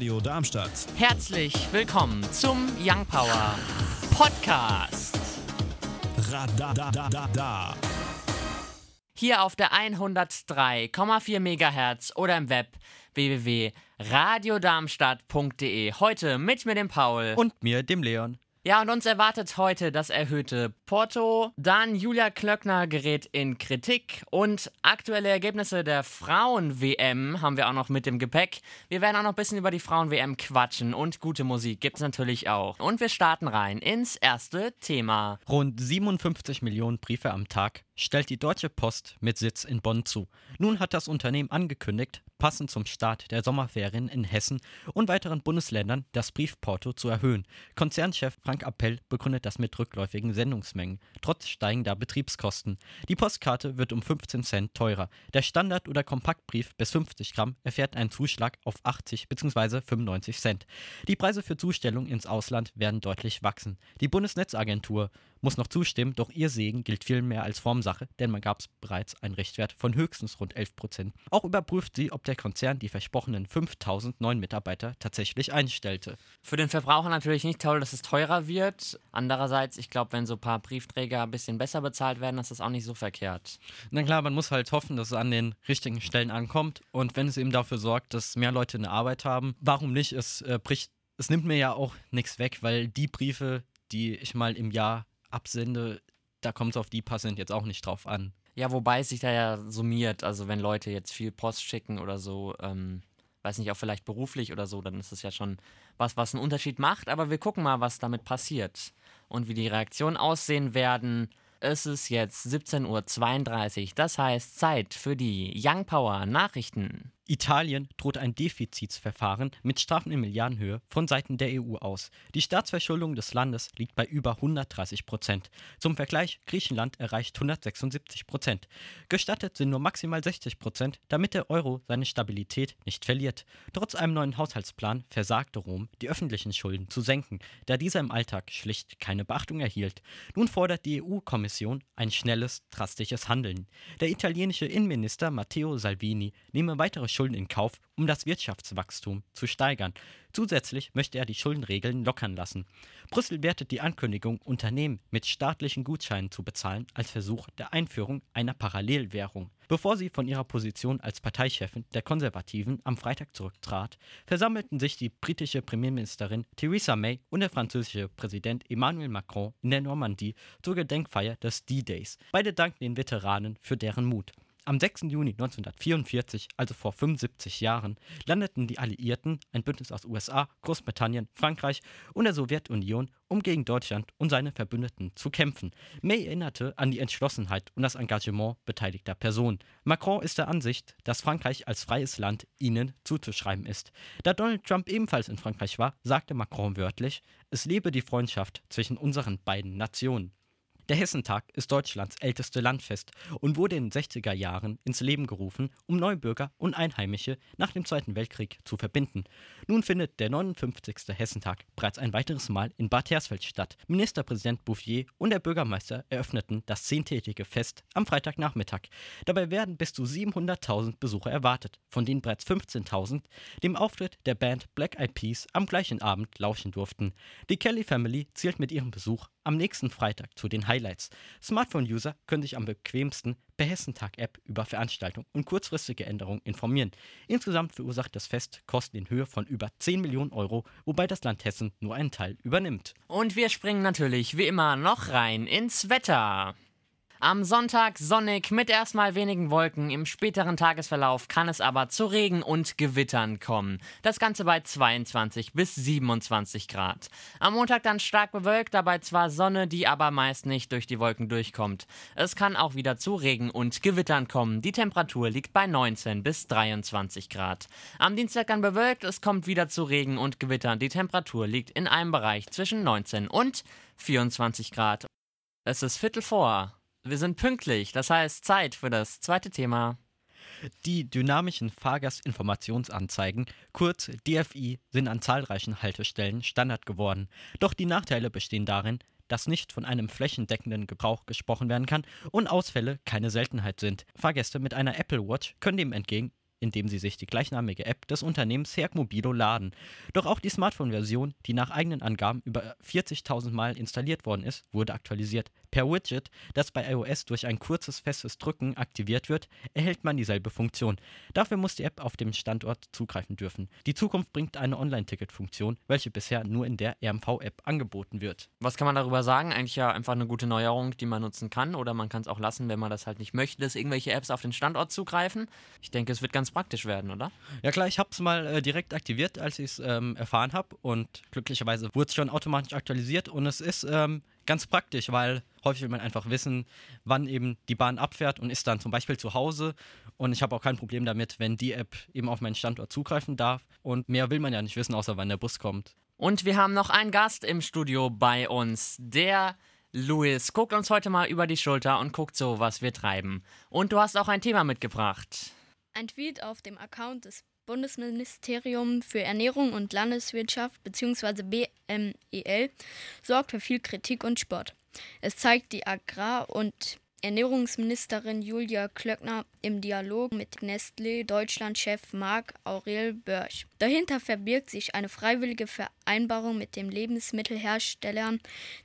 Radio Darmstadt. Herzlich willkommen zum Young Power Podcast. Radadadada. Hier auf der 103,4 MHz oder im Web www.radiodarmstadt.de. Heute mit mir, dem Paul. Und mir, dem Leon. Ja, und uns erwartet heute das erhöhte Porto. Dann Julia Klöckner gerät in Kritik. Und aktuelle Ergebnisse der Frauen-WM haben wir auch noch mit dem Gepäck. Wir werden auch noch ein bisschen über die Frauen-WM quatschen. Und gute Musik gibt es natürlich auch. Und wir starten rein ins erste Thema. Rund 57 Millionen Briefe am Tag stellt die Deutsche Post mit Sitz in Bonn zu. Nun hat das Unternehmen angekündigt, passend zum Start der Sommerferien in Hessen und weiteren Bundesländern das Briefporto zu erhöhen. Konzernchef Frank Appell begründet das mit rückläufigen Sendungsmengen, trotz steigender Betriebskosten. Die Postkarte wird um 15 Cent teurer. Der Standard- oder Kompaktbrief bis 50 Gramm erfährt einen Zuschlag auf 80 bzw. 95 Cent. Die Preise für Zustellung ins Ausland werden deutlich wachsen. Die Bundesnetzagentur muss noch zustimmen, doch ihr Segen gilt viel mehr als Formsache, denn man gab es bereits einen Richtwert von höchstens rund 11 Prozent. Auch überprüft sie, ob der Konzern die versprochenen 5000 neuen Mitarbeiter tatsächlich einstellte. Für den Verbraucher natürlich nicht toll, dass es teurer wird. Andererseits, ich glaube, wenn so ein paar Briefträger ein bisschen besser bezahlt werden, ist das auch nicht so verkehrt. Na klar, man muss halt hoffen, dass es an den richtigen Stellen ankommt und wenn es eben dafür sorgt, dass mehr Leute eine Arbeit haben, warum nicht? Es äh, bricht, es nimmt mir ja auch nichts weg, weil die Briefe, die ich mal im Jahr absende, da kommt es auf die passend jetzt auch nicht drauf an. Ja, wobei es sich da ja summiert. Also wenn Leute jetzt viel Post schicken oder so, ähm, weiß nicht, auch vielleicht beruflich oder so, dann ist es ja schon was, was einen Unterschied macht. Aber wir gucken mal, was damit passiert und wie die Reaktionen aussehen werden. Es ist jetzt 17.32 Uhr, das heißt Zeit für die Young Power Nachrichten. Italien droht ein Defizitsverfahren mit Strafen in Milliardenhöhe von Seiten der EU aus. Die Staatsverschuldung des Landes liegt bei über 130 Prozent. Zum Vergleich, Griechenland erreicht 176 Prozent. Gestattet sind nur maximal 60 Prozent, damit der Euro seine Stabilität nicht verliert. Trotz einem neuen Haushaltsplan versagte Rom, die öffentlichen Schulden zu senken, da dieser im Alltag schlicht keine Beachtung erhielt. Nun fordert die EU-Kommission ein schnelles, drastisches Handeln. Der italienische Innenminister Matteo Salvini nehme weitere Schulden in Kauf, um das Wirtschaftswachstum zu steigern. Zusätzlich möchte er die Schuldenregeln lockern lassen. Brüssel wertet die Ankündigung, Unternehmen mit staatlichen Gutscheinen zu bezahlen, als Versuch der Einführung einer Parallelwährung. Bevor sie von ihrer Position als Parteichefin der Konservativen am Freitag zurücktrat, versammelten sich die britische Premierministerin Theresa May und der französische Präsident Emmanuel Macron in der Normandie zur Gedenkfeier des D-Days. Beide danken den Veteranen für deren Mut. Am 6. Juni 1944, also vor 75 Jahren, landeten die Alliierten, ein Bündnis aus USA, Großbritannien, Frankreich und der Sowjetunion, um gegen Deutschland und seine Verbündeten zu kämpfen. May erinnerte an die Entschlossenheit und das Engagement beteiligter Personen. Macron ist der Ansicht, dass Frankreich als freies Land ihnen zuzuschreiben ist. Da Donald Trump ebenfalls in Frankreich war, sagte Macron wörtlich, es lebe die Freundschaft zwischen unseren beiden Nationen. Der Hessentag ist Deutschlands älteste Landfest und wurde in den 60er Jahren ins Leben gerufen, um Neubürger und Einheimische nach dem Zweiten Weltkrieg zu verbinden. Nun findet der 59. Hessentag bereits ein weiteres Mal in Bad Hersfeld statt. Ministerpräsident Bouffier und der Bürgermeister eröffneten das zehntägige Fest am Freitagnachmittag. Dabei werden bis zu 700.000 Besucher erwartet, von denen bereits 15.000 dem Auftritt der Band Black Eyed Peas am gleichen Abend lauschen durften. Die Kelly Family zählt mit ihrem Besuch am nächsten Freitag zu den Highlights. Smartphone-User können sich am bequemsten per Hessentag-App über Veranstaltungen und kurzfristige Änderungen informieren. Insgesamt verursacht das Fest Kosten in Höhe von über 10 Millionen Euro, wobei das Land Hessen nur einen Teil übernimmt. Und wir springen natürlich wie immer noch rein ins Wetter. Am Sonntag sonnig mit erstmal wenigen Wolken. Im späteren Tagesverlauf kann es aber zu Regen und Gewittern kommen. Das Ganze bei 22 bis 27 Grad. Am Montag dann stark bewölkt, dabei zwar Sonne, die aber meist nicht durch die Wolken durchkommt. Es kann auch wieder zu Regen und Gewittern kommen. Die Temperatur liegt bei 19 bis 23 Grad. Am Dienstag dann bewölkt, es kommt wieder zu Regen und Gewittern. Die Temperatur liegt in einem Bereich zwischen 19 und 24 Grad. Es ist Viertel vor. Wir sind pünktlich, das heißt Zeit für das zweite Thema. Die dynamischen Fahrgastinformationsanzeigen, kurz DFI, sind an zahlreichen Haltestellen Standard geworden. Doch die Nachteile bestehen darin, dass nicht von einem flächendeckenden Gebrauch gesprochen werden kann und Ausfälle keine Seltenheit sind. Fahrgäste mit einer Apple Watch können dem entgegen indem sie sich die gleichnamige App des Unternehmens Mobilo laden. Doch auch die Smartphone-Version, die nach eigenen Angaben über 40.000 Mal installiert worden ist, wurde aktualisiert. Per Widget, das bei iOS durch ein kurzes festes Drücken aktiviert wird, erhält man dieselbe Funktion. Dafür muss die App auf dem Standort zugreifen dürfen. Die Zukunft bringt eine Online-Ticket-Funktion, welche bisher nur in der RMV-App angeboten wird. Was kann man darüber sagen? Eigentlich ja einfach eine gute Neuerung, die man nutzen kann oder man kann es auch lassen, wenn man das halt nicht möchte, dass irgendwelche Apps auf den Standort zugreifen. Ich denke, es wird ganz praktisch werden, oder? Ja klar, ich habe es mal äh, direkt aktiviert, als ich es ähm, erfahren habe und glücklicherweise wurde es schon automatisch aktualisiert und es ist ähm, ganz praktisch, weil häufig will man einfach wissen, wann eben die Bahn abfährt und ist dann zum Beispiel zu Hause. Und ich habe auch kein Problem damit, wenn die App eben auf meinen Standort zugreifen darf. Und mehr will man ja nicht wissen, außer wann der Bus kommt. Und wir haben noch einen Gast im Studio bei uns. Der Louis guckt uns heute mal über die Schulter und guckt so, was wir treiben. Und du hast auch ein Thema mitgebracht. Ein Tweet auf dem Account des Bundesministerium für Ernährung und Landeswirtschaft bzw. BMEL sorgt für viel Kritik und Spott. Es zeigt die Agrar- und Ernährungsministerin Julia Klöckner im Dialog mit Nestlé Deutschland-Chef Marc Aurel Börsch. Dahinter verbirgt sich eine freiwillige Vereinbarung mit den Lebensmittelherstellern,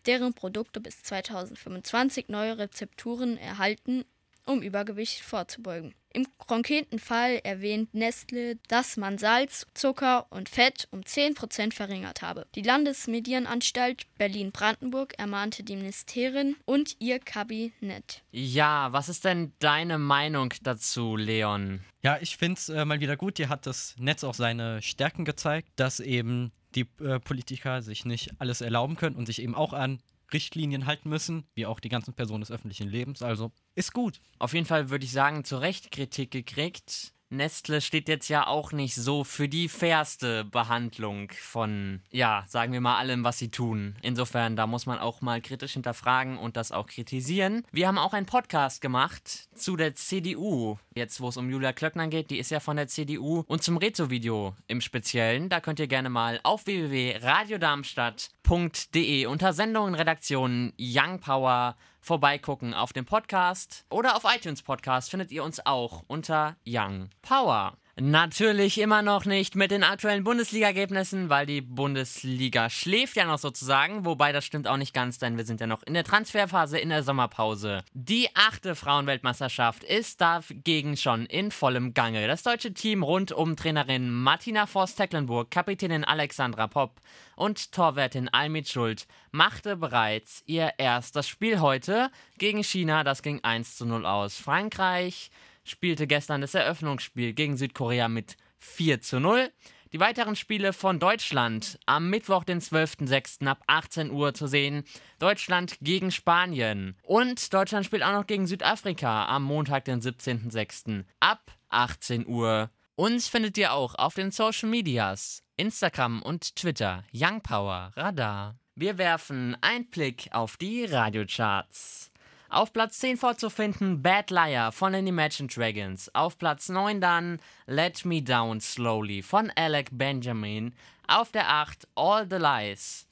deren Produkte bis 2025 neue Rezepturen erhalten, um Übergewicht vorzubeugen. Im konkreten Fall erwähnt Nestle, dass man Salz, Zucker und Fett um 10% verringert habe. Die Landesmedienanstalt Berlin-Brandenburg ermahnte die Ministerin und ihr Kabinett. Ja, was ist denn deine Meinung dazu, Leon? Ja, ich finde es äh, mal wieder gut. Hier hat das Netz auch seine Stärken gezeigt, dass eben die äh, Politiker sich nicht alles erlauben können und sich eben auch an Richtlinien halten müssen, wie auch die ganzen Personen des öffentlichen Lebens. Also ist gut. Auf jeden Fall würde ich sagen, zu Recht Kritik gekriegt. Nestle steht jetzt ja auch nicht so für die fairste Behandlung von, ja, sagen wir mal allem, was sie tun. Insofern, da muss man auch mal kritisch hinterfragen und das auch kritisieren. Wir haben auch einen Podcast gemacht zu der CDU. Jetzt, wo es um Julia Klöckner geht, die ist ja von der CDU. Und zum Rezo-Video im Speziellen, da könnt ihr gerne mal auf www.radiodarmstadt.de unter Sendungen, Redaktionen, Young Power vorbeigucken auf dem Podcast oder auf iTunes Podcast findet ihr uns auch unter Young Power. Natürlich immer noch nicht mit den aktuellen Bundesliga-Ergebnissen, weil die Bundesliga schläft ja noch sozusagen. Wobei das stimmt auch nicht ganz, denn wir sind ja noch in der Transferphase in der Sommerpause. Die achte Frauenweltmeisterschaft ist dagegen schon in vollem Gange. Das deutsche Team rund um Trainerin Martina Voss-Tecklenburg, Kapitänin Alexandra Popp und Torwärtin Almid Schuld machte bereits ihr erstes Spiel heute gegen China. Das ging 1 zu 0 aus. Frankreich spielte gestern das Eröffnungsspiel gegen Südkorea mit 4 zu 0. Die weiteren Spiele von Deutschland am Mittwoch, den 12.06. ab 18 Uhr zu sehen. Deutschland gegen Spanien. Und Deutschland spielt auch noch gegen Südafrika am Montag, den 17.06. ab 18 Uhr. Uns findet ihr auch auf den Social Medias, Instagram und Twitter, Young Power Radar. Wir werfen einen Blick auf die Radiocharts. Auf Platz 10 vorzufinden Bad Liar von den Imagine Dragons. Auf Platz 9 dann Let Me Down Slowly von Alec Benjamin. Auf der 8 All the Lies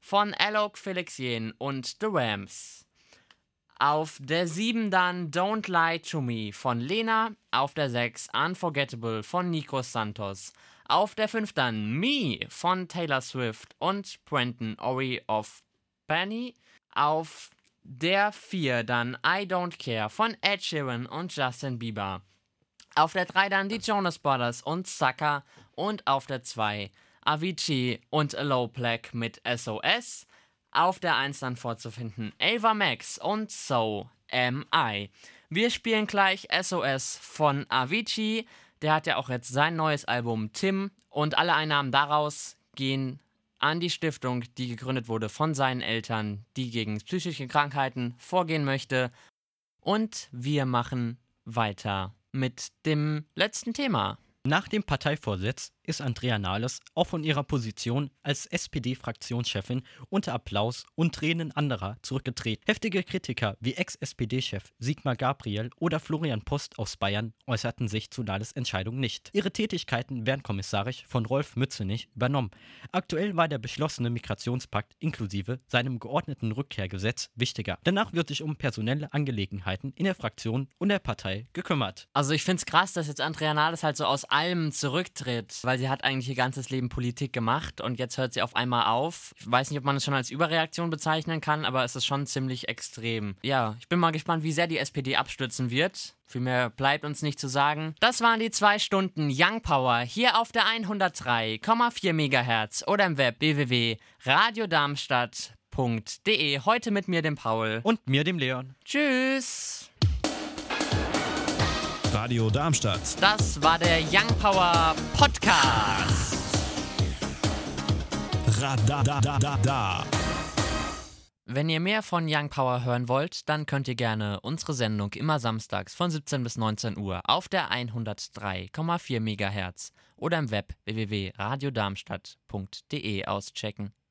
von Alok Felixien und The Rams. Auf der 7 dann Don't Lie to Me von Lena. Auf der 6 Unforgettable von Nico Santos. Auf der 5 dann Me von Taylor Swift und Brenton Ori of Penny. Auf der 4 dann I Don't Care von Ed Sheeran und Justin Bieber. Auf der 3 dann die Jonas Brothers und Sucker. Und auf der 2 Avicii und Low Black mit SOS. Auf der 1 dann vorzufinden Ava Max und So Am I. Wir spielen gleich SOS von Avicii. Der hat ja auch jetzt sein neues Album Tim. Und alle Einnahmen daraus gehen an die Stiftung, die gegründet wurde von seinen Eltern, die gegen psychische Krankheiten vorgehen möchte. Und wir machen weiter mit dem letzten Thema. Nach dem Parteivorsitz ist Andrea Nahles auch von ihrer Position als SPD-Fraktionschefin unter Applaus und Tränen anderer zurückgetreten. Heftige Kritiker wie Ex-SPD-Chef Sigmar Gabriel oder Florian Post aus Bayern äußerten sich zu Nahles Entscheidung nicht. Ihre Tätigkeiten werden kommissarisch von Rolf Mützenich übernommen. Aktuell war der beschlossene Migrationspakt inklusive seinem geordneten Rückkehrgesetz wichtiger. Danach wird sich um personelle Angelegenheiten in der Fraktion und der Partei gekümmert. Also ich finde es krass, dass jetzt Andrea Nahles halt so aus allem zurücktritt, weil sie hat eigentlich ihr ganzes Leben Politik gemacht und jetzt hört sie auf einmal auf. Ich weiß nicht, ob man es schon als Überreaktion bezeichnen kann, aber es ist schon ziemlich extrem. Ja, ich bin mal gespannt, wie sehr die SPD abstürzen wird. Viel mehr bleibt uns nicht zu sagen. Das waren die zwei Stunden Young Power hier auf der 103,4 MHz oder im Web www.radiodarmstadt.de. Heute mit mir, dem Paul. Und mir, dem Leon. Tschüss. Radio Darmstadt. Das war der Young Power Podcast. Radadadada. Wenn ihr mehr von Young Power hören wollt, dann könnt ihr gerne unsere Sendung immer samstags von 17 bis 19 Uhr auf der 103,4 MHz oder im Web www.radiodarmstadt.de auschecken.